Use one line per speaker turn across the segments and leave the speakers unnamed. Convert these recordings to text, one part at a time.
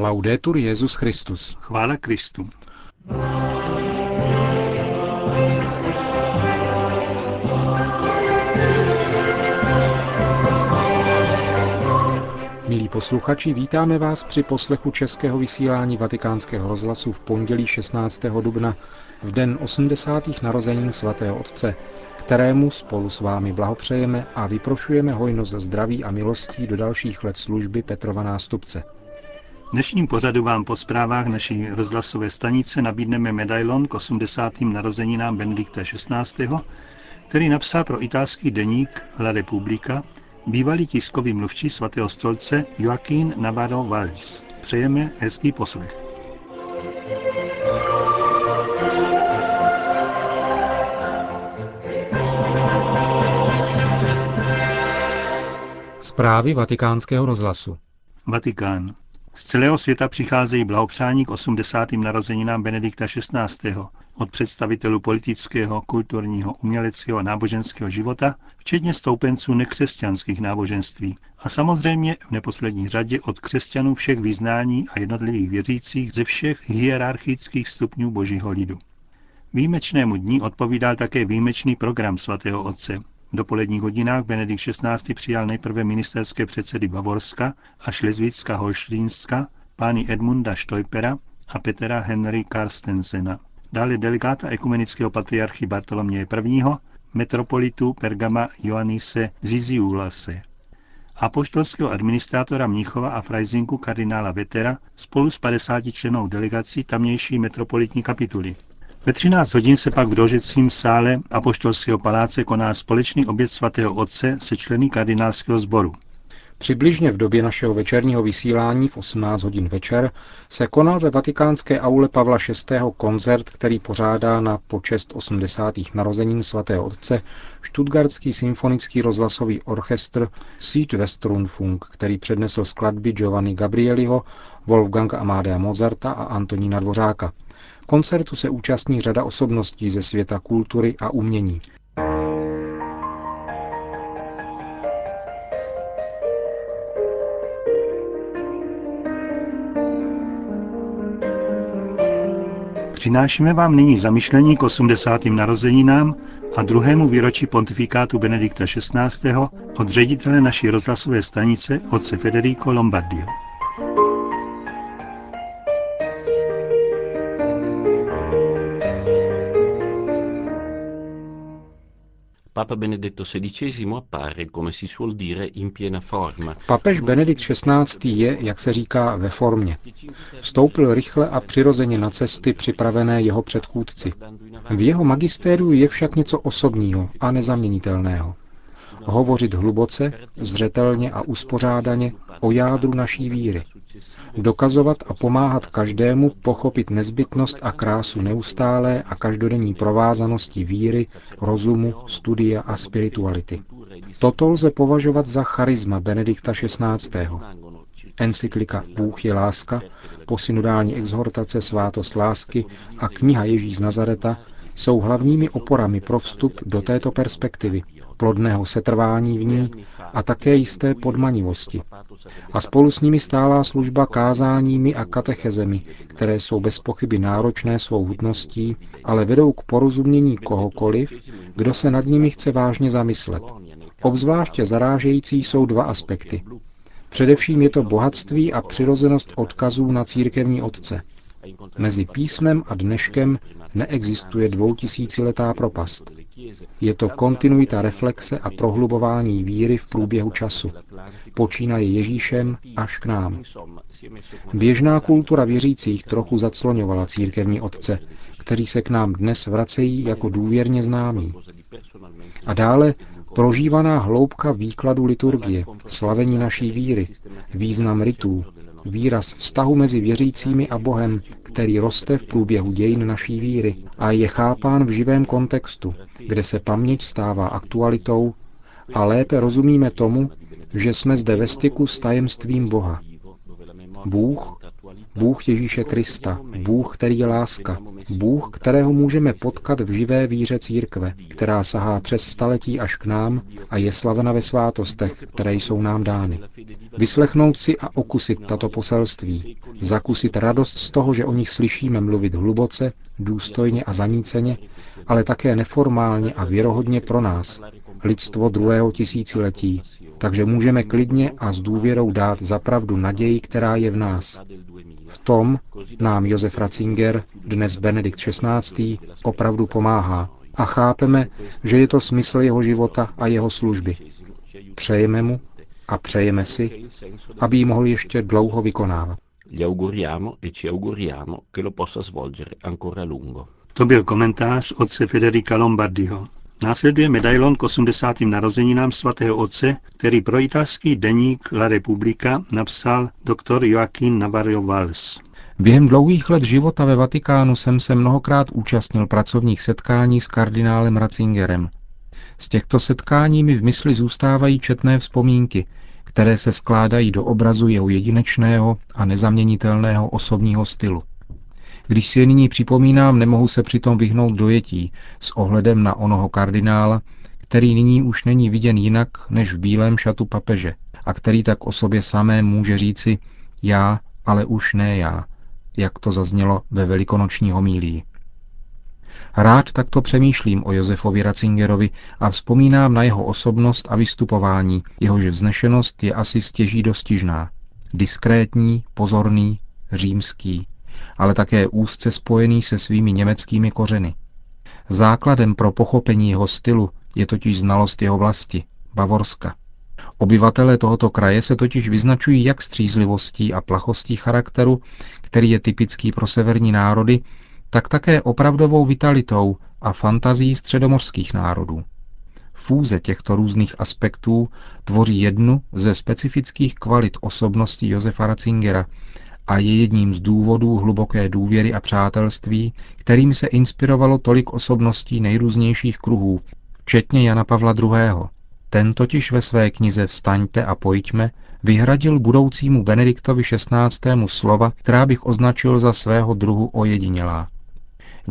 Laudetur Jezus Christus.
Chvála Kristu.
Milí posluchači, vítáme vás při poslechu českého vysílání vatikánského rozhlasu v pondělí 16. dubna v den 80. narozenin svatého Otce, kterému spolu s vámi blahopřejeme a vyprošujeme hojnost zdraví a milostí do dalších let služby Petrova nástupce.
V dnešním pořadu vám po zprávách naší rozhlasové stanice nabídneme medailon k 80. narozeninám Benedikta XVI., který napsal pro italský deník La Repubblica bývalý tiskový mluvčí svatého stolce Joaquín Navarro Valls. Přejeme hezký poslech.
Zprávy vatikánského rozhlasu
Vatikán. Z celého světa přicházejí blahopřání k 80. narozeninám Benedikta XVI. od představitelů politického, kulturního, uměleckého a náboženského života, včetně stoupenců nekřesťanských náboženství a samozřejmě v neposlední řadě od křesťanů všech vyznání a jednotlivých věřících ze všech hierarchických stupňů božího lidu. Výjimečnému dní odpovídal také výjimečný program svatého otce, v dopoledních hodinách Benedikt XVI. přijal nejprve ministerské předsedy Bavorska a Šlezvicka Holštínska, pány Edmunda Štojpera a Petra Henry Karstensena. Dále delegáta ekumenického patriarchy Bartoloměje I., metropolitu Pergama Ioannise Ziziulase, apoštolského administrátora Mnichova a Freisinku kardinála Vetera spolu s 50 členou delegací tamnější metropolitní kapituly. Ve 13 hodin se pak v dožecím sále Apoštolského paláce koná společný oběd svatého otce se členy kardinálského sboru.
Přibližně v době našeho večerního vysílání v 18 hodin večer se konal ve vatikánské aule Pavla VI. koncert, který pořádá na počest 80. narozenin svatého otce štutgardský symfonický rozhlasový orchestr Südwestrundfunk, který přednesl skladby Giovanni Gabrieliho, Wolfgang Amadea Mozarta a Antonína Dvořáka. Koncertu se účastní řada osobností ze světa kultury a umění.
Přinášíme vám nyní zamyšlení k 80. narozeninám a druhému výročí pontifikátu Benedikta XVI. od ředitele naší rozhlasové stanice otce Federico Lombardio.
Papa Benedetto XVI appare, come si suol dire, in piena forma.
Papež Benedikt XVI. je, jak se říká, ve formě. Vstoupil rychle a přirozeně na cesty připravené jeho předchůdci. V jeho magistériu je však něco osobního a nezaměnitelného hovořit hluboce, zřetelně a uspořádaně o jádru naší víry, dokazovat a pomáhat každému pochopit nezbytnost a krásu neustálé a každodenní provázanosti víry, rozumu, studia a spirituality. Toto lze považovat za charisma Benedikta XVI. Encyklika Bůh je láska, posynodální exhortace Svátost lásky a kniha Ježíš z Nazareta jsou hlavními oporami pro vstup do této perspektivy, plodného setrvání v ní a také jisté podmanivosti. A spolu s nimi stálá služba kázáními a katechezemi, které jsou bez pochyby náročné svou hutností, ale vedou k porozumění kohokoliv, kdo se nad nimi chce vážně zamyslet. Obzvláště zarážející jsou dva aspekty. Především je to bohatství a přirozenost odkazů na církevní otce. Mezi písmem a dneškem neexistuje dvoutisíciletá propast. Je to kontinuita reflexe a prohlubování víry v průběhu času. Počínaje Ježíšem až k nám. Běžná kultura věřících trochu zacloňovala církevní otce, kteří se k nám dnes vracejí jako důvěrně známí. A dále prožívaná hloubka výkladu liturgie, slavení naší víry, význam rytů, výraz vztahu mezi věřícími a Bohem, který roste v průběhu dějin naší víry a je chápán v živém kontextu, kde se paměť stává aktualitou a lépe rozumíme tomu, že jsme zde ve styku s tajemstvím Boha. Bůh, Bůh Ježíše Krista, Bůh, který je láska, Bůh, kterého můžeme potkat v živé víře církve, která sahá přes staletí až k nám a je slavena ve svátostech, které jsou nám dány. Vyslechnout si a okusit tato poselství, zakusit radost z toho, že o nich slyšíme mluvit hluboce, důstojně a zaníceně, ale také neformálně a věrohodně pro nás, lidstvo druhého tisíciletí, takže můžeme klidně a s důvěrou dát zapravdu naději, která je v nás. V tom nám Josef Ratzinger, dnes Benedikt XVI., opravdu pomáhá a chápeme, že je to smysl jeho života a jeho služby. Přejeme mu a přejeme si, aby ji mohl ještě dlouho vykonávat.
E ci auguriamo che lo possa svolgere ancora a lungo.
To byl komentář otce Federica Lombardiho. Následuje medailon k 80. narozeninám svatého otce, který pro italský deník La Repubblica napsal doktor Joaquín Navarro Valls.
Během dlouhých let života ve Vatikánu jsem se mnohokrát účastnil pracovních setkání s kardinálem Ratzingerem. Z těchto setkání mi v mysli zůstávají četné vzpomínky, které se skládají do obrazu jeho jedinečného a nezaměnitelného osobního stylu. Když si je nyní připomínám, nemohu se přitom vyhnout dojetí s ohledem na onoho kardinála, který nyní už není viděn jinak než v bílém šatu papeže a který tak o sobě samé může říci já, ale už ne já, jak to zaznělo ve velikonoční homílii. Rád takto přemýšlím o Josefovi Ratzingerovi a vzpomínám na jeho osobnost a vystupování, jehož vznešenost je asi stěží dostižná. Diskrétní, pozorný, římský, ale také úzce spojený se svými německými kořeny. Základem pro pochopení jeho stylu je totiž znalost jeho vlasti, Bavorska. Obyvatelé tohoto kraje se totiž vyznačují jak střízlivostí a plachostí charakteru, který je typický pro severní národy, tak také opravdovou vitalitou a fantazí středomorských národů. Fúze těchto různých aspektů tvoří jednu ze specifických kvalit osobnosti Josefa Ratzingera a je jedním z důvodů hluboké důvěry a přátelství, kterým se inspirovalo tolik osobností nejrůznějších kruhů, včetně Jana Pavla II. Ten totiž ve své knize Vstaňte a pojďme vyhradil budoucímu Benediktovi XVI. slova, která bych označil za svého druhu ojedinělá.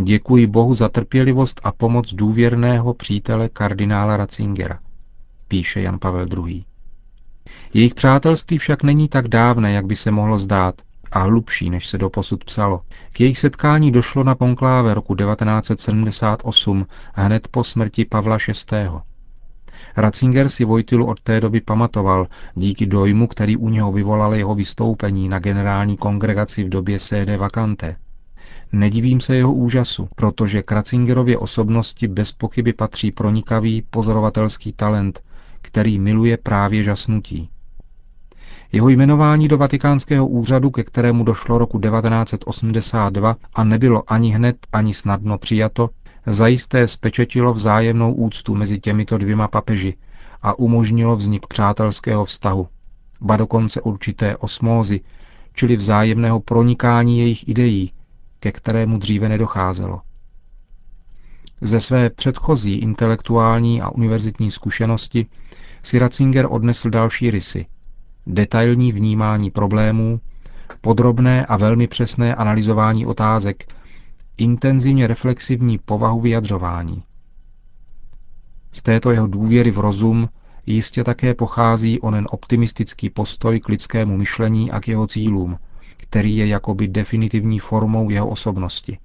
Děkuji Bohu za trpělivost a pomoc důvěrného přítele kardinála Ratzingera, píše Jan Pavel II. Jejich přátelství však není tak dávné, jak by se mohlo zdát, a hlubší, než se doposud psalo. K jejich setkání došlo na konkláve roku 1978, hned po smrti Pavla VI. Ratzinger si Vojtilu od té doby pamatoval díky dojmu, který u něho vyvolal jeho vystoupení na generální kongregaci v době CD Vakante. Nedivím se jeho úžasu, protože k Ratzingerově osobnosti bez pochyby patří pronikavý pozorovatelský talent, který miluje právě žasnutí. Jeho jmenování do vatikánského úřadu, ke kterému došlo roku 1982 a nebylo ani hned, ani snadno přijato, zajisté spečetilo vzájemnou úctu mezi těmito dvěma papeži a umožnilo vznik přátelského vztahu, ba dokonce určité osmózy, čili vzájemného pronikání jejich ideí, ke kterému dříve nedocházelo. Ze své předchozí intelektuální a univerzitní zkušenosti si Ratzinger odnesl další rysy. Detailní vnímání problémů, podrobné a velmi přesné analyzování otázek, intenzivně reflexivní povahu vyjadřování. Z této jeho důvěry v rozum jistě také pochází onen optimistický postoj k lidskému myšlení a k jeho cílům, který je jakoby definitivní formou jeho osobnosti.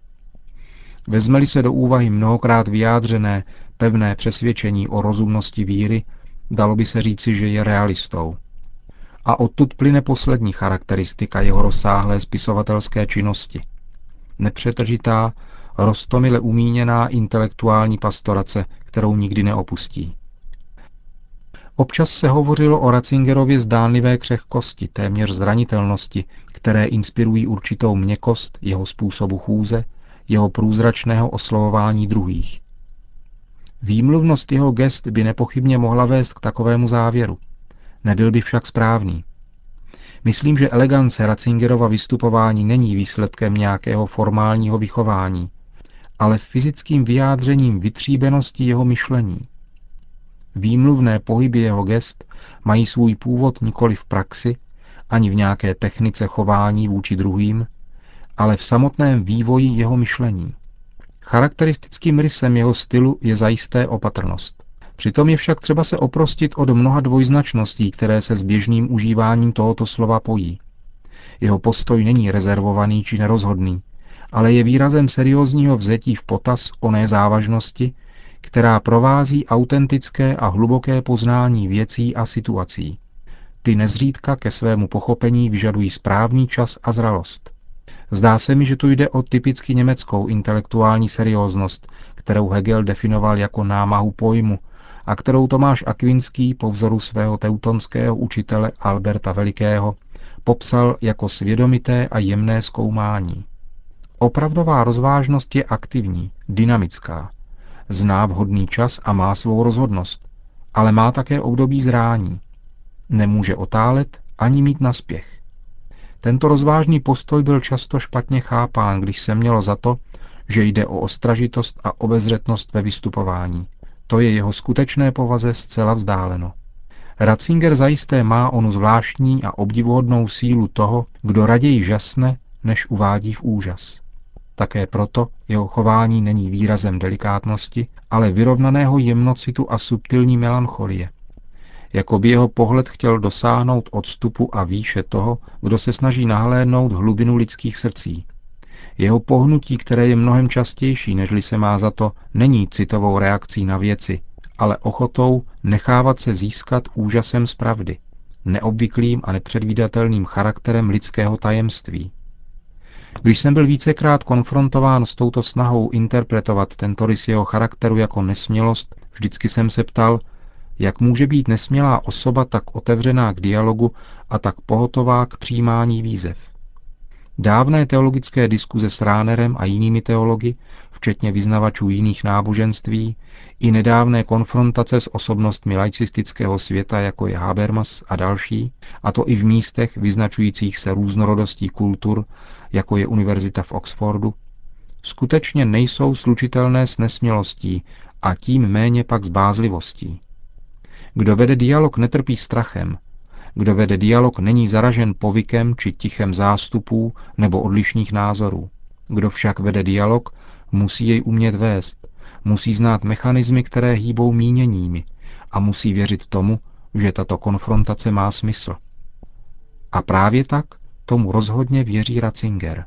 Vezmeli se do úvahy mnohokrát vyjádřené pevné přesvědčení o rozumnosti víry, dalo by se říci, že je realistou. A odtud plyne poslední charakteristika jeho rozsáhlé spisovatelské činnosti. Nepřetržitá, rostomile umíněná intelektuální pastorace, kterou nikdy neopustí. Občas se hovořilo o Ratzingerově zdánlivé křehkosti, téměř zranitelnosti, které inspirují určitou měkost jeho způsobu chůze, jeho průzračného oslovování druhých. Výmluvnost jeho gest by nepochybně mohla vést k takovému závěru. Nebyl by však správný. Myslím, že elegance Ratzingerova vystupování není výsledkem nějakého formálního vychování, ale fyzickým vyjádřením vytříbenosti jeho myšlení. Výmluvné pohyby jeho gest mají svůj původ nikoli v praxi, ani v nějaké technice chování vůči druhým, ale v samotném vývoji jeho myšlení. Charakteristickým rysem jeho stylu je zajisté opatrnost. Přitom je však třeba se oprostit od mnoha dvojznačností, které se s běžným užíváním tohoto slova pojí. Jeho postoj není rezervovaný či nerozhodný, ale je výrazem seriózního vzetí v potaz oné závažnosti, která provází autentické a hluboké poznání věcí a situací. Ty nezřídka ke svému pochopení vyžadují správný čas a zralost. Zdá se mi, že tu jde o typicky německou intelektuální serióznost, kterou Hegel definoval jako námahu pojmu a kterou Tomáš Akvinský po vzoru svého teutonského učitele Alberta Velikého popsal jako svědomité a jemné zkoumání. Opravdová rozvážnost je aktivní, dynamická. Zná vhodný čas a má svou rozhodnost, ale má také období zrání. Nemůže otálet ani mít naspěch. Tento rozvážný postoj byl často špatně chápán, když se mělo za to, že jde o ostražitost a obezřetnost ve vystupování. To je jeho skutečné povaze zcela vzdáleno. Ratzinger zajisté má onu zvláštní a obdivuhodnou sílu toho, kdo raději žasne, než uvádí v úžas. Také proto jeho chování není výrazem delikátnosti, ale vyrovnaného jemnocitu a subtilní melancholie. Jako by jeho pohled chtěl dosáhnout odstupu a výše toho, kdo se snaží nahlédnout hlubinu lidských srdcí. Jeho pohnutí, které je mnohem častější, nežli se má za to, není citovou reakcí na věci, ale ochotou nechávat se získat úžasem z pravdy, neobvyklým a nepředvídatelným charakterem lidského tajemství. Když jsem byl vícekrát konfrontován s touto snahou interpretovat tento rys jeho charakteru jako nesmělost, vždycky jsem se ptal, jak může být nesmělá osoba tak otevřená k dialogu a tak pohotová k přijímání výzev. Dávné teologické diskuze s Ránerem a jinými teology, včetně vyznavačů jiných náboženství, i nedávné konfrontace s osobnostmi laicistického světa, jako je Habermas a další, a to i v místech vyznačujících se různorodostí kultur, jako je Univerzita v Oxfordu, skutečně nejsou slučitelné s nesmělostí a tím méně pak s bázlivostí. Kdo vede dialog, netrpí strachem. Kdo vede dialog, není zaražen povykem či tichem zástupů nebo odlišných názorů. Kdo však vede dialog, musí jej umět vést, musí znát mechanismy, které hýbou míněními a musí věřit tomu, že tato konfrontace má smysl. A právě tak tomu rozhodně věří Ratzinger.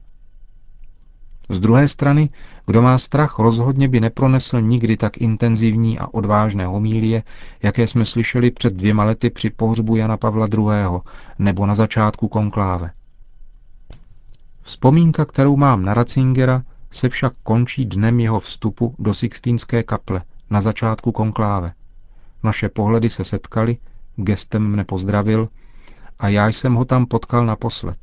Z druhé strany, kdo má strach, rozhodně by nepronesl nikdy tak intenzivní a odvážné homílie, jaké jsme slyšeli před dvěma lety při pohřbu Jana Pavla II. nebo na začátku konkláve. Vzpomínka, kterou mám na Ratzingera, se však končí dnem jeho vstupu do Sixtínské kaple na začátku konkláve. Naše pohledy se setkaly, gestem mne pozdravil a já jsem ho tam potkal naposled.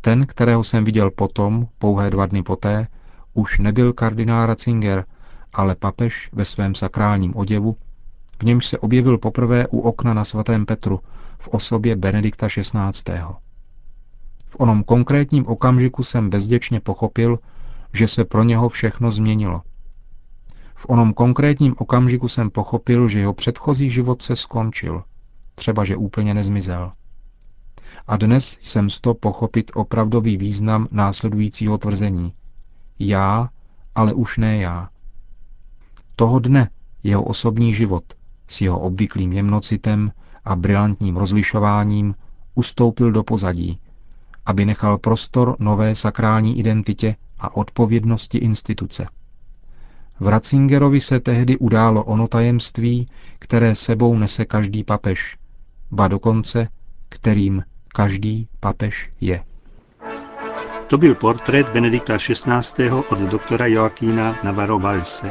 Ten, kterého jsem viděl potom, pouhé dva dny poté, už nebyl kardinál Ratzinger, ale papež ve svém sakrálním oděvu, v němž se objevil poprvé u okna na svatém Petru v osobě Benedikta XVI. V onom konkrétním okamžiku jsem bezděčně pochopil, že se pro něho všechno změnilo. V onom konkrétním okamžiku jsem pochopil, že jeho předchozí život se skončil, třeba že úplně nezmizel. A dnes jsem z to pochopit opravdový význam následujícího tvrzení. Já, ale už ne já. Toho dne jeho osobní život s jeho obvyklým jemnocitem a brilantním rozlišováním ustoupil do pozadí, aby nechal prostor nové sakrální identitě a odpovědnosti instituce. V Ratzingerovi se tehdy událo ono tajemství, které sebou nese každý papež, ba dokonce, kterým každý papež je.
To byl portrét Benedikta XVI. od doktora Joakína Navarro Balse.